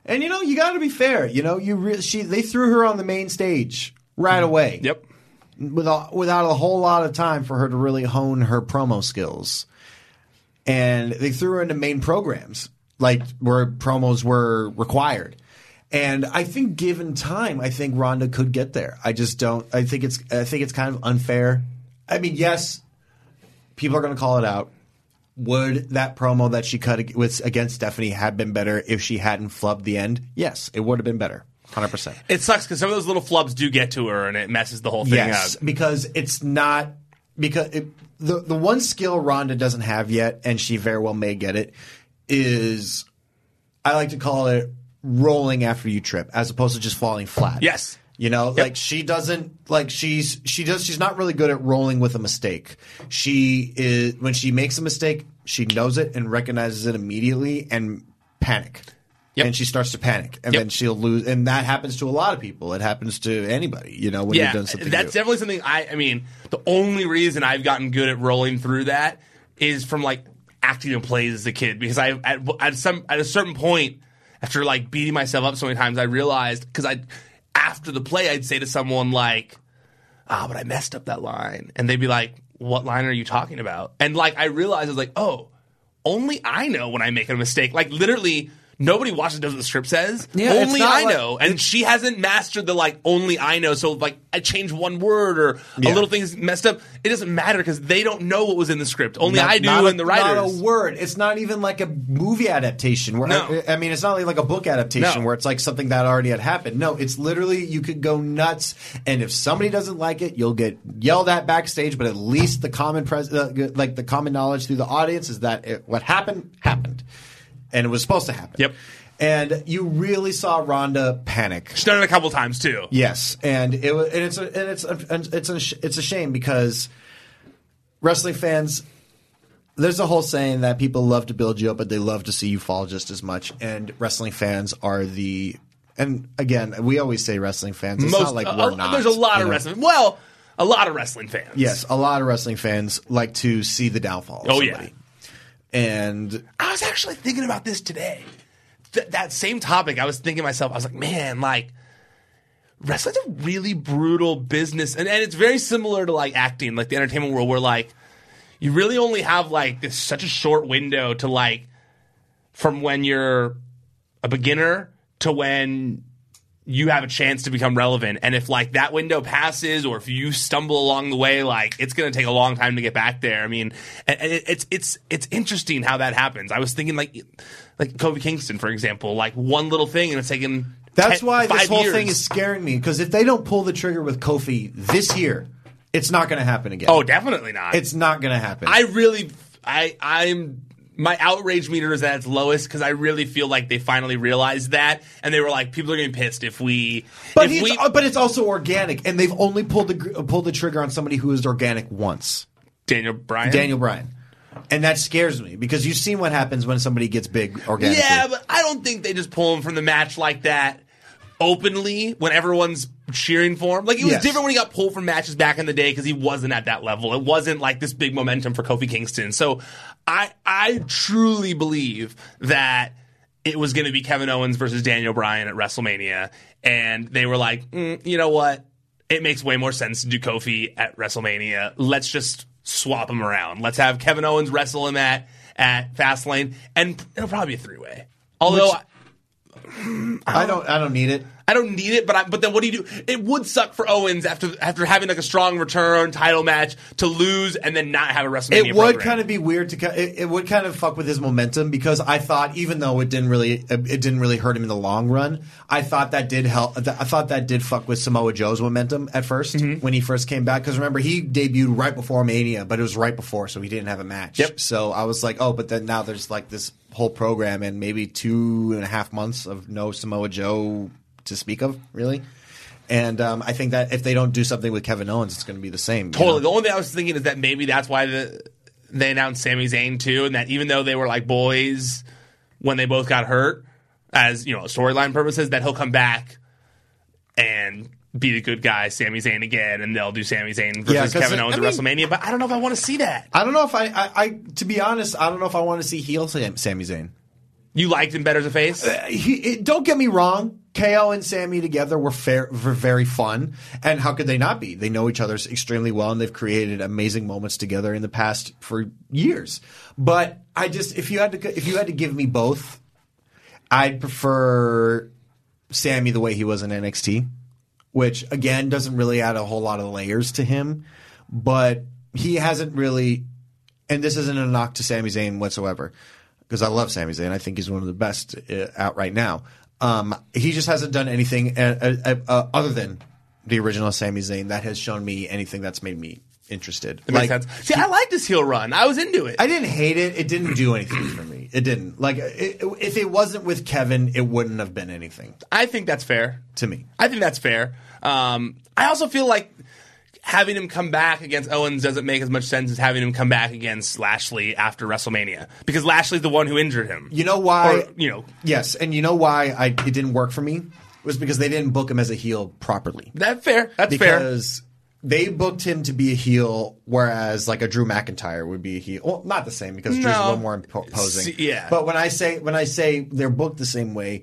And you know you got to be fair. You know you re- she they threw her on the main stage right mm-hmm. away. Yep. Without without a whole lot of time for her to really hone her promo skills and they threw her into main programs like where promos were required. And I think given time, I think Ronda could get there. I just don't. I think it's. I think it's kind of unfair. I mean, yes, people are going to call it out. Would that promo that she cut with against Stephanie have been better if she hadn't flubbed the end? Yes, it would have been better, hundred percent. It sucks because some of those little flubs do get to her and it messes the whole thing Yes, up. because it's not because it, the the one skill Ronda doesn't have yet, and she very well may get it, is I like to call it rolling after you trip, as opposed to just falling flat. Yes. You know, like she doesn't like she's she does she's not really good at rolling with a mistake. She is when she makes a mistake, she knows it and recognizes it immediately and panic. And she starts to panic, and Yep. then she'll lose. And that happens to a lot of people. It happens to anybody. You know, when yeah, you've done something. that's new. definitely something I. I mean, the only reason I've gotten good at rolling through that is from like acting in plays as a kid because I at, at some at a certain point after like beating myself up so many times I realized because I after the play I'd say to someone like, "Ah, but I messed up that line," and they'd be like, "What line are you talking about?" And like I realized I was like, "Oh, only I know when I make a mistake." Like literally. Nobody watches does what the script says. Yeah, only I like- know, and she hasn't mastered the like only I know. So like I change one word or Yeah. a little thing's messed up. It doesn't matter because they don't know what was in the script. Only Not- I do not a- and the writers. Not a word. It's not even like a movie adaptation. Where No. I, I mean, it's not like a book adaptation No. where it's like something that already had happened. No, it's literally you could go nuts, and if somebody doesn't like it, you'll get yelled at backstage. But at least the common pres- uh, like the common knowledge through the audience is that it, what happened happened, and it was supposed to happen. Yep. And you really saw Ronda panic. She's done it a couple times too. Yes, and it was, and it's a, and it's a, and it's a, it's a shame because wrestling fans. There's a whole saying that people love to build you up, but they love to see you fall just as much. And wrestling fans are the. And again, we always say wrestling fans. It's not like uh, we're uh, not. There's a lot of know? wrestling. Well, a lot of wrestling fans. Yes, a lot of wrestling fans like to see the downfall. Oh, yeah. And I was actually thinking about this today. Th- that same topic, I was thinking myself, I was like, man, like, wrestling's a really brutal business. And, and it's very similar to like acting, like the entertainment world, where like, you really only have like this such a short window to like, from when you're a beginner to when you have a chance to become relevant. And if like that window passes or if you stumble along the way, like it's going to take a long time to get back there. I mean, and, and it, it's, it's, it's interesting how that happens. I was thinking like, like Kofi Kingston, for example, like one little thing and it's taken. That's 10 why this whole years. thing is scaring me because if they don't pull the trigger with Kofi this year, it's not going to happen again. Oh, definitely not. It's not going to happen. I really, I, I'm, my outrage meter is at its lowest because I really feel like they finally realized that, and they were like, people are getting pissed if we, But if we, uh, but it's also organic, and they've only pulled the pulled the trigger on somebody who is organic once, Daniel Bryan, Daniel Bryan, and that scares me because you've seen what happens when somebody gets big organically. Yeah, but I don't think they just pull him from the match like that openly when everyone's cheering for him. Like it was Yes. different when he got pulled from matches back in the day because he wasn't at that level. It wasn't like this big momentum for Kofi Kingston. So I I truly believe that it was going to be Kevin Owens versus Daniel Bryan at WrestleMania, and they were like, mm, you know what? It makes way more sense to do Kofi at WrestleMania. Let's just swap them around. Let's have Kevin Owens wrestle him at at Fastlane, and it'll probably be a three way. Although. Which- I don't. I don't need it. I don't need it, but I, but then what do you do? It would suck for Owens after after having like a strong return title match to lose and then not have a WrestleMania. It would program. kind of be weird to. It, it would kind of fuck with his momentum because I thought, even though it didn't really, it didn't really hurt him in the long run. I thought that did help. I thought that did fuck with Samoa Joe's momentum at 1st Mm-hmm. when he first came back. Because remember, he debuted right before Mania, but it was right before, so he didn't have a match. Yep. So I was like, oh, but then now there's like this whole program and maybe two and a half months of no Samoa Joe to speak of, really. And um, I think that if they don't do something with Kevin Owens, it's going to be the same. you Totally. know? The only thing I was thinking is that maybe that's why the, they announced Sami Zayn too, and that even though they were like boys when they both got hurt, as you know, storyline purposes, that he'll come back and be the good guy, Sami Zayn again, and they'll do Sami Zayn versus Yeah, Kevin I Owens mean- at WrestleMania. But I don't know if I want to see that. I don't know if I, I, I, to be honest, I don't know if I want to see heel Sam, Sami Zayn. You liked him better as a face. Uh, he, it, don't get me wrong. KO and Sami together were, fair, were very fun, and how could they not be? They know each other extremely well, and they've created amazing moments together in the past for years. But I just, if you had to, if you had to give me both, I'd prefer Sami the way he was in NXT, which again doesn't really add a whole lot of layers to him, but he hasn't really. And this isn't a knock to Sami Zayn whatsoever, because I love Sami Zayn. I think he's one of the best uh, out right now. Um, he just hasn't done anything uh, uh, uh, other than the original Sami Zayn that has shown me anything that's made me interested. That makes sense. See, I liked this heel run. I was into it. I didn't hate it. It didn't do anything for me. It didn't. Like, it, if it wasn't with Kevin, it wouldn't have been anything I think that's fair. to me. I think that's fair. Um, I also feel like having him come back against Owens doesn't make as much sense as having him come back against Lashley after WrestleMania because Lashley's the one who injured him. You know why? Or, you know, Yes, and you know why I, it didn't work for me was because they didn't book him as a heel properly. that's fair. That's fair. because they booked him to be a heel, whereas like a Drew McIntyre would be a heel. Well, not the same because Drew's a little more imposing. Yeah. but when I say when I say they're booked the same way.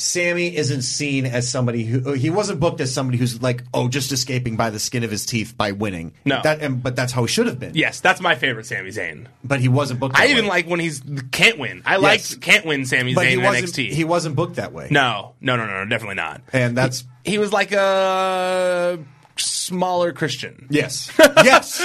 Sami isn't seen as somebody who uh, he wasn't booked as somebody who's like oh just escaping by the skin of his teeth by winning. No. that and, but that's how he should have been. Yes, that's my favorite Sami Zayn. but he wasn't booked. That I even way. like when he's can't win. I Yes. liked can't win Sammy but Zayn he wasn't. NXT. He wasn't booked that way. no, no, no, no, definitely not. and that's He was like a smaller Christian. yes, yes,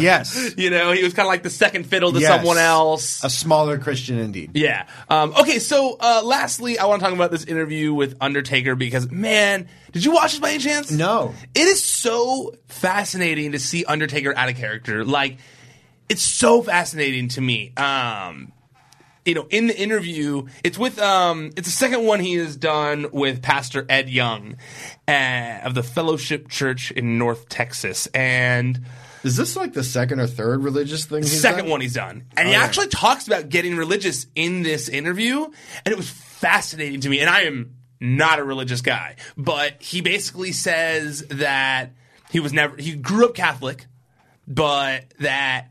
yes. You know, he was kind of like the second fiddle to Yes. someone else. A smaller Christian indeed. Yeah. Um, okay, so uh, lastly, I want to talk about this interview with Undertaker because, man, did you watch this by any chance? No. It is so fascinating to see Undertaker out of character. Like, it's so fascinating to me. Um, you know, in the interview, it's with um, it's the second one he has done with Pastor Ed Young uh, of the Fellowship Church in North Texas, and Is this like the second or third religious thing? He's second done? one he's done. And he Oh, yeah. actually talks about getting religious in this interview, and it was fascinating to me. And I am not a religious guy, but he basically says that he was never he grew up Catholic, but that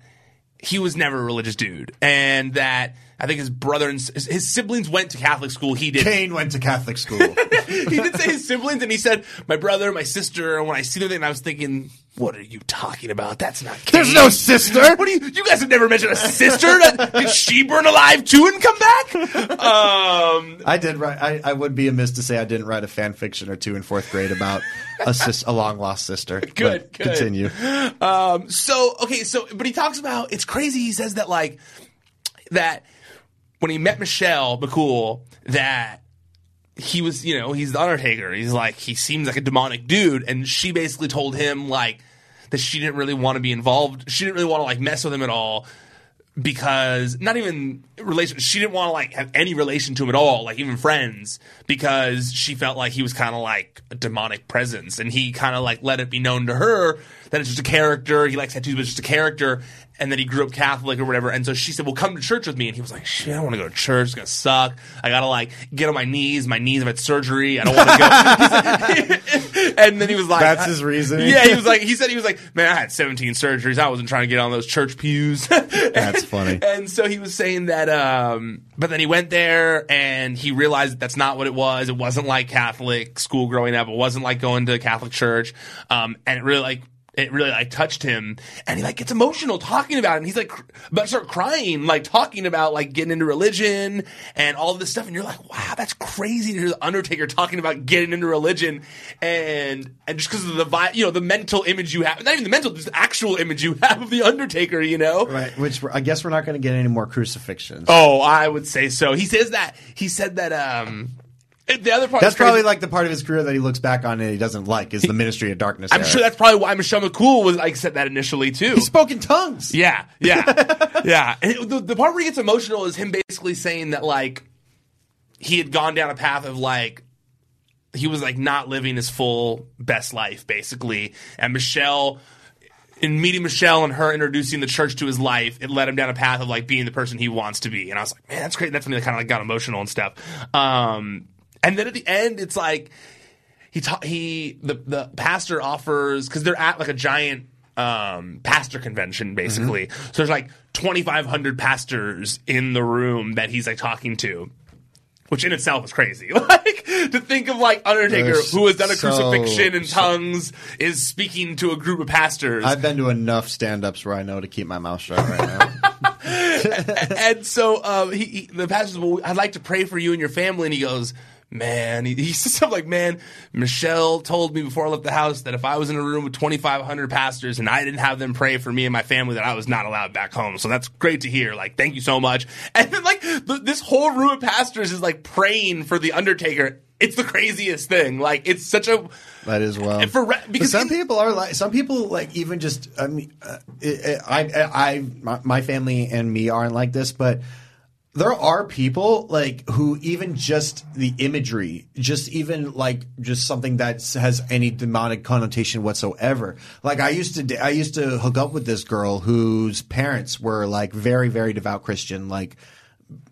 he was never a religious dude, and that I think his brother and his, his siblings went to Catholic school. He did. Kane went to Catholic school. he did say his siblings, and he said my brother, my sister. And when I see them, and I was thinking, what are you talking about? That's not. Kane. There's no sister. What do you? You guys have never mentioned a sister. Did she burn alive too and come back? Um, I did write. I, I would be amiss to say I didn't write a fan fiction or two in fourth grade about a sis, a long lost sister. Good, good. Continue. um, so okay, so but he talks about it's crazy. He says that like that when he met Michelle McCool, that he was, you know, he's the Undertaker. He's like he seems like a demonic dude, and she basically told him like that she didn't really want to be involved. She didn't really want to like mess with him at all because not even relation. She didn't want to like have any relation to him at all, like even friends, because she felt like he was kind of like a demonic presence, and he kind of like let it be known to her that it's just a character. He likes tattoos, but it's just a character. And then he grew up Catholic or whatever. And so she said, "Well, come to church with me." And he was like, "Shit, I don't want to go to church. It's gonna suck. I gotta like get on my knees. My knees have had surgery. I don't want to go." and then he was like, That's his reasoning? Yeah, he was like, he said he was like, "Man, I had 17 surgeries. I wasn't trying to get on those church pews." That's funny. And so he was saying that, um, but then he went there and he realized that that's not what it was. It wasn't like Catholic school growing up. It wasn't like going to a Catholic church. Um, and it really like, it really like touched him and he like gets emotional talking about it and he's like cr- about to start crying like talking about like getting into religion and all this stuff and you're like wow that's crazy to hear the undertaker talking about getting into religion and and just because of the vi- you know the mental image you have not even the mental just the actual image you have of the undertaker you know Right. Which I guess we're not going to get any more crucifixions. Oh, I would say so. He says that. He said that. Um, the other part. That's probably like the part of his career that he looks back on and he doesn't like is the Ministry of Darkness. I'm era. sure that's probably why Michelle McCool was like said that initially too. he spoke in tongues. Yeah, yeah, yeah. And it- the, the part where he gets emotional is him basically saying that like he had gone down a path of like he was like not living his full best life basically, and Michelle. In meeting Michelle and her introducing the church to his life, it led him down a path of like being the person he wants to be. And I was like, man, that's great. That's when he kind of like got emotional and stuff. Um, and then at the end, it's like he ta- he the the pastor offers because they're at like a giant um pastor convention basically so there's like 2500 pastors in the room that he's like talking to which in itself is crazy like to think of like undertaker There's who has done a so- crucifixion in so- tongues is speaking to a group of pastors I've been to enough stand-ups where I know to keep my mouth shut right now. and so um, he, he, the pastor says, well, I'd like to pray for you and your family. And he goes, man, he, he something like, man, Michelle told me before I left the house that if I was in a room with 2,500 pastors and I didn't have them pray for me and my family, that I was not allowed back home. So that's great to hear. Like, thank you so much. And then, like, the, this whole room of pastors is like praying for the Undertaker. It's the craziest thing. Like, it's such a. That is well. And for re- But because some people are like some people like even just I mean uh, it, I, I I my, my family and me aren't like this, but there are people like who even just the imagery, just even like just something that has any demonic connotation whatsoever. Like I used to, I used to hook up with this girl whose parents were like very, very devout Christian, like.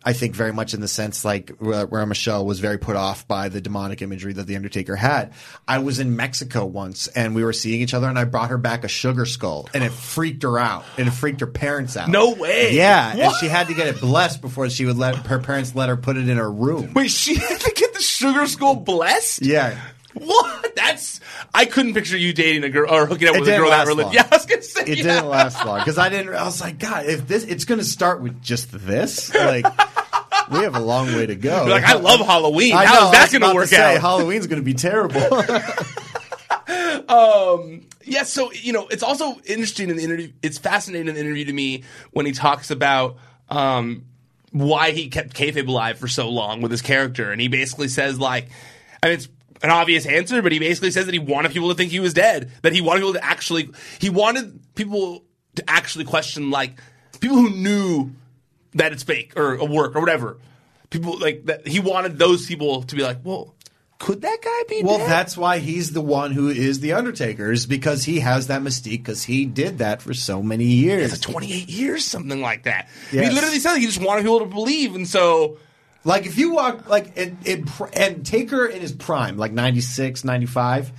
I think very much in the sense like where, Michelle was very put off by the demonic imagery that the Undertaker had. I was in Mexico once and we were seeing each other and I brought her back a sugar skull and it freaked her out and it freaked her parents out. No way. Yeah, and she had to get it blessed before she would let her parents let her put it in her room. Wait, she had to get the sugar skull blessed? Yeah. What? That's I couldn't picture you dating a girl or hooking up It with a girl that religious. Yeah, I was gonna say It yeah. didn't last long because I didn't. I was like, God, if this, it's going to start with just this. Like, we have a long way to go. You're like, I love Halloween. I How know, is that gonna work say, out? Halloween's going to be terrible. Um, yeah, so you know, it's also interesting in the interview. It's fascinating in the interview to me when he talks about um, why he kept kayfabe alive for so long with his character, and he basically says like, I mean, it's an obvious answer, but he basically says that he wanted people to think he was dead, that he wanted people to actually, he wanted people to actually question like people who knew that it's fake or a work or whatever. People like that. He wanted those people to be like, well. Could that guy be well, dead? that's why he's the one who is the Undertaker, is because he has that mystique because he did that for so many years. It's like 28 years, something like that. Yes. He literally said he just wanted people to believe, and so Like if you walk like in, in pr- and Taker in his prime, like 96, 95,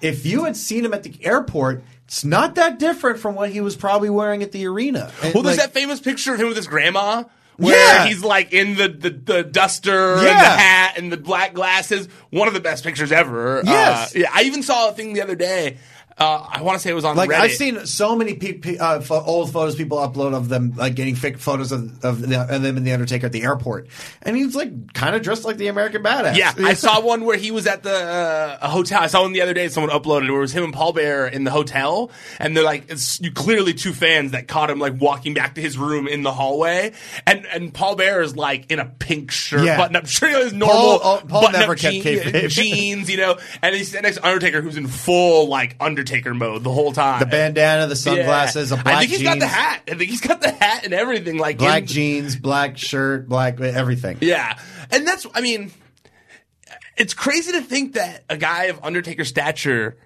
if you had seen him at the airport, it's not that different from what he was probably wearing at the arena. And, well, there's like- that famous picture of him with his grandma. Where Yeah. he's like in the, the, the duster and the hat and the black glasses. One of the best pictures ever. Yes. Uh, yeah. I even saw a thing the other day. Uh, I want to say it was on Like Reddit. I've seen so many pe- pe- uh, pho- old photos people upload of them like getting fake photos of, of, the, of them and the Undertaker at the airport, and he's like kind of dressed like the American Badass. Yeah, I saw one where he was at the uh, a hotel. I saw one the other day. Someone uploaded where it was him and Paul Bearer in the hotel, and they're like, it's you clearly two fans that caught him like walking back to his room in the hallway, and and Paul Bearer is like in a pink shirt, Yeah. button up shirt, his normal Paul- oh, Paul button never up jean- jeans, you know, and he's next Undertaker, who's in full like Undertaker mode the whole time. The bandana, the sunglasses, Yeah. a black I think he's got the hat. I think he's got the hat and everything. Like black in- jeans, black shirt, black everything. Yeah, and that's I mean, it's crazy to think that a guy of Undertaker stature,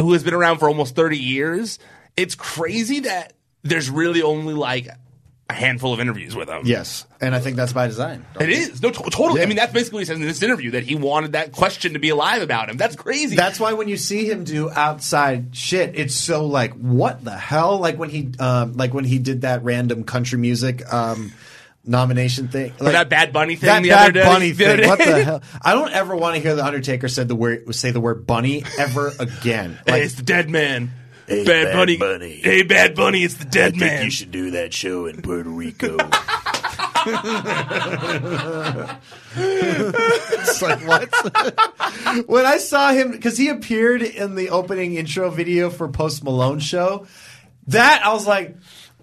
who has been around for almost thirty years, it's crazy that there's really only like a handful of interviews with him. Yes, and I think that's by design. It is no to- totally. I mean, that's basically what he says in this interview that he wanted that question to be alive about him. That's crazy. That's why when you see him do outside shit, it's so like, what the hell? Like when he, um, like when he did that random country music um, nomination thing, Or like that Bad Bunny thing that the Bad other day. Bunny thing. What the hell? I don't ever want to hear the Undertaker said the word say the word bunny ever again. Hey, Like, it's the dead man. Hey, Bad, Bad Bunny. Bunny. Hey, Bad Bunny. It's the dead I man. think you should do that show in Puerto Rico. it's like what? when I saw him, because he appeared in the opening intro video for Post Malone show, that I was like,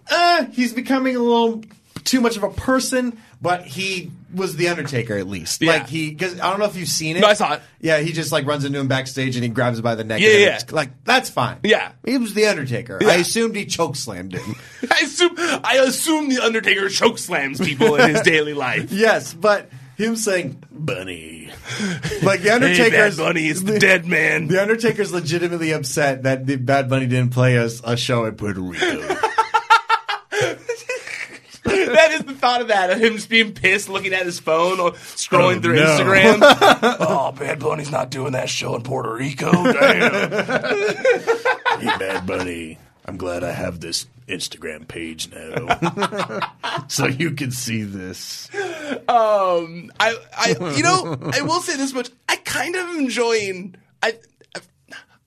uh, he's becoming a little too much of a person. But he was the Undertaker at least. Yeah. Like he, because I don't know if you've seen it. No, I saw it. Yeah, he just like runs into him backstage and he grabs him by the neck. Yeah, yeah. Like that's fine. Yeah. he was the Undertaker. Yeah. I assumed he choke slammed him. I assume I assume the Undertaker choke slams people in his daily life. yes, but him saying Bunny. like the Hey, Undertaker's Bad Bunny is the dead man. The Undertaker's legitimately upset that the Bad Bunny didn't play us a show in Puerto Rico. that is the thought of that of him just being pissed, looking at his phone or scrolling Oh, through no. Instagram. oh, Bad Bunny's not doing that show in Puerto Rico. Damn. hey, Bad Bunny. I'm glad I have this Instagram page now, so you can see this. Um, I, I, you know, I will say this much: I kind of enjoying. I,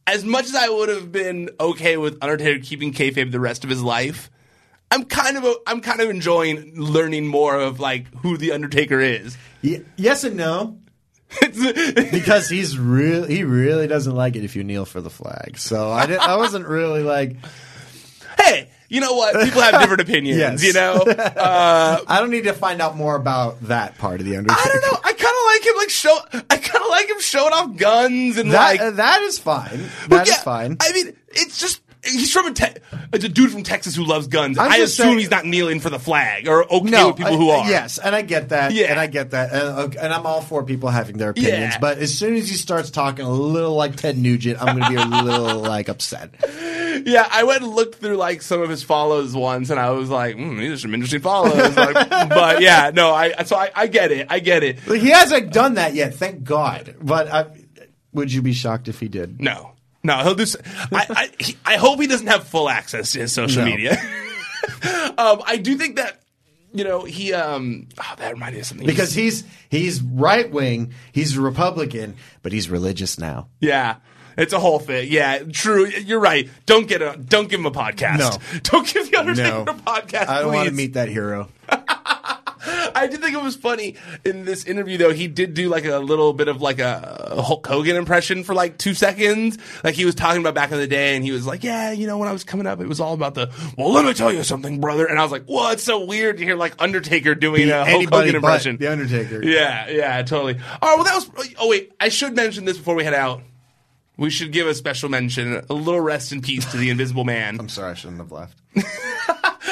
as much as I would have been okay with Undertaker keeping kayfabe the rest of his life, I'm kind of, I'm kind of enjoying learning more of like who the Undertaker is. Ye- yes and no. because he's real he really doesn't like it if you kneel for the flag. So I didn't, I wasn't really like Hey, you know what? People have different opinions. Yes. You know, uh, I don't need to find out more about that part of the Undertaker. I don't know. I kind of like him, like show. I kind of like him showing off guns and That, like that is fine. That is yeah, fine. I mean, it's just he's from a te- it's a dude from Texas who loves guns. I'm I assume saying- he's not kneeling for the flag or okay no, with people I- who are. Yes, and I get that. Yeah. and I get that, and, okay, and I'm all for people having their opinions. Yeah. But as soon as he starts talking a little like Ted Nugent, I'm going to be a little like upset. Yeah, I went and looked through like some of his follows once, and I was like, mm, these are some interesting follows. Like, but yeah, no, I so I, I get it, I get it. He hasn't done that yet, thank God. But I, would you be shocked if he did? No, no, he'll do. s- I I, he, I hope he doesn't have full access to his social No. media. um, I do think that you know he. Um, oh, that reminded me of something Because he's he's right wing, he's a Republican, but he's religious now. Yeah. It's a whole thing. Yeah, true. You're right. Don't get a don't give him a podcast. No. Don't give the Undertaker No. a podcast. I don't want to please. meet that hero. I did think it was funny in this interview though. He did do like a little bit of like a Hulk Hogan impression for like two seconds. Like he was talking about back in the day, and he was like, "Yeah, you know, when I was coming up, it was all about the well. Let me tell you something, brother." And I was like, "Well, it's so weird to hear like Undertaker doing a Hulk Hogan impression." the Undertaker. Yeah, yeah, totally. All right, well, that was. Oh wait, I should mention this before we head out. We should give a special mention, a little rest in peace to the Invisible Man. I'm sorry, I shouldn't have left.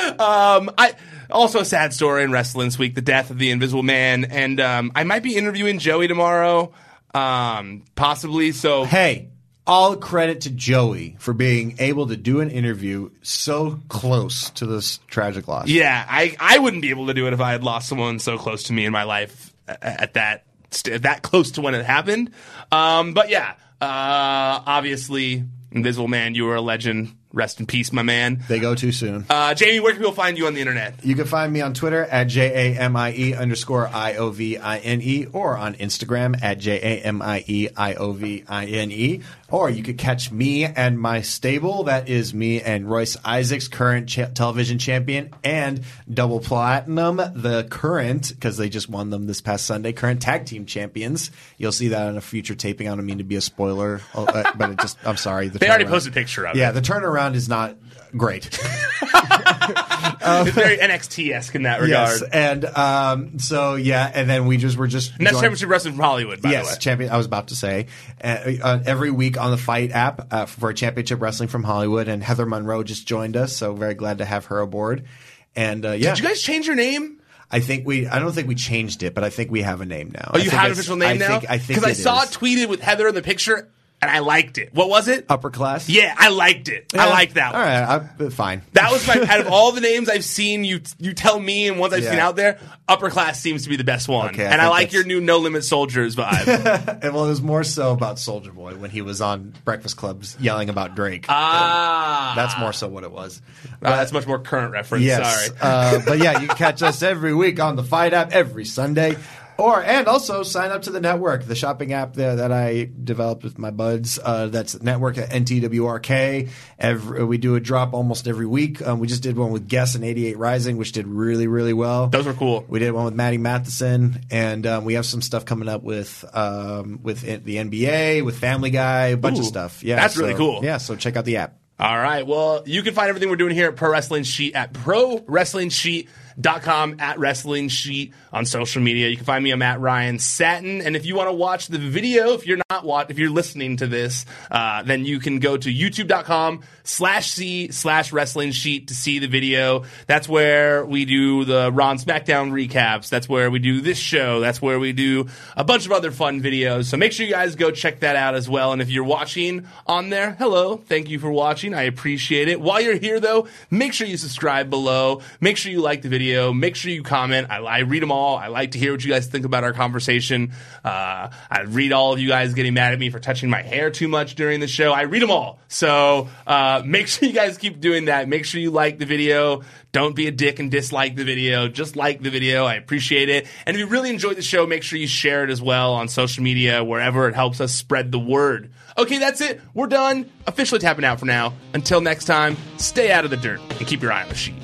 Um, I also a sad story in wrestling this week: the death of the Invisible Man, and um, I might be interviewing Joey tomorrow, um, possibly. So Hey, all credit to Joey for being able to do an interview so close to this tragic loss. yeah, I I wouldn't be able to do it if I had lost someone so close to me in my life at that st- that close to when it happened. Um, but yeah, uh, obviously, Invisible Man, you were a legend. Rest in peace, my man. They go too soon. Uh, Jamie, where can people find you on the internet? You can find me on Twitter at J A M I E underscore I O V I N E or on Instagram at J A M I E I O V I N E. Or you could catch me and my stable. That is me and Royce Isaacs, current cha- television champion and double platinum, the current, because they just won them this past Sunday, current tag team champions. You'll see that in a future taping. I don't mean to be a spoiler, oh, uh, but it just, I'm sorry. The They already posted a picture of Yeah, it. the turnaround around is not great. it's very NXT esque in that regard. yes, and um, so yeah, and then we just were just And that's joined- Championship Wrestling from Hollywood, by yes, the way. champion. I was about to say uh, uh, every week on the Fight app uh, for Championship Wrestling from Hollywood, and Heather Monroe just joined us, so very glad to have her aboard. And uh, yeah, Did you guys change your name? I think we. I don't think we changed it, but I think we have a name now. Oh, you have an official name I now? Think, I think because I saw is. it tweeted with Heather in the picture, and I liked it. What was it? upper class. Yeah, I liked it. I Yeah. liked that All one. right, I, fine. That was my out of all the names I've seen. You you tell me, and ones I've seen out there, upper class seems to be the best one. Okay, I and I like that's- your new No Limit Soldiers vibe. And well, it was more so about Soldier Boy when he was on Breakfast Clubs yelling about Drake. ah, That's more so what it was. Uh, that's much more current reference. Yes. Sorry. uh, but yeah, you catch us every week on the Fight app every Sunday. Or and also sign up to the network, the shopping app there that I developed with my buds. Uh, that's network at NTWRK. Every, we do a drop almost every week. Um, we just did one with Guess and 88 Rising, which did really really well. Those were cool. We did one with Matty Matheson, and um, we have some stuff coming up with um, with the NBA, with Family Guy, a bunch of stuff. Yeah, that's really cool. Yeah, so check out the app. All right. Well, you can find everything we're doing here at Pro Wrestling Sheet at ProWrestlingSheet.com at Wrestling Sheet on social media. You can find me. I'm at Ryan Satin. And if you want to watch the video, if you're not watch, if you're listening to this, uh, then you can go to YouTube.com slash C slash Wrestling Sheet to see the video. That's where we do the and SmackDown recaps. That's where we do this show. That's where we do a bunch of other fun videos. So make sure you guys go check that out as well. And if you're watching on there, hello, thank you for watching. I appreciate it. While you're here though, make sure you subscribe below. Make sure you like the video. Make sure you comment. I, I read them all. I like to hear what you guys think about our conversation. Uh, I read all of you guys getting mad at me for touching my hair too much during the show. I read them all. So uh, make sure you guys keep doing that. Make sure you like the video. Don't be a dick and dislike the video. Just like the video. I appreciate it. And if you really enjoyed the show, make sure you share it as well on social media, wherever it helps us spread the word. Okay, that's it. We're done. Officially tapping out for now. Until next time, stay out of the dirt and keep your eye on the sheet.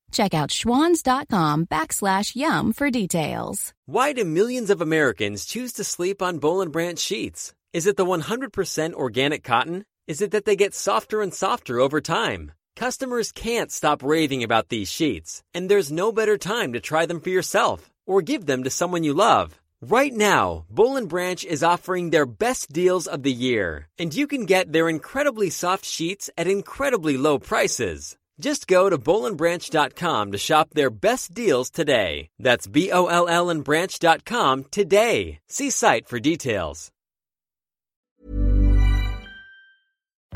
Check out schwans.com backslash yum for details. Why do millions of Americans choose to sleep on Boll and Branch sheets? Is it the 100% organic cotton? Is it that they get softer and softer over time? Customers can't stop raving about these sheets, and there's no better time to try them for yourself or give them to someone you love. Right now, Boll and Branch is offering their best deals of the year, and you can get their incredibly soft sheets at incredibly low prices. Just go to bollandbranch.com to shop their best deals today. That's B O L L and branch.com today. See site for details.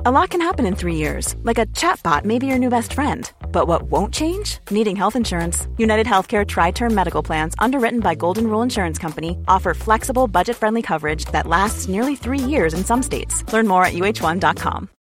A lot can happen in three years, like a chatbot may be your new best friend. But what won't change? Needing health insurance. United Healthcare Tri Term Medical Plans, underwritten by Golden Rule Insurance Company, offer flexible, budget friendly coverage that lasts nearly three years in some states. Learn more at uh1.com.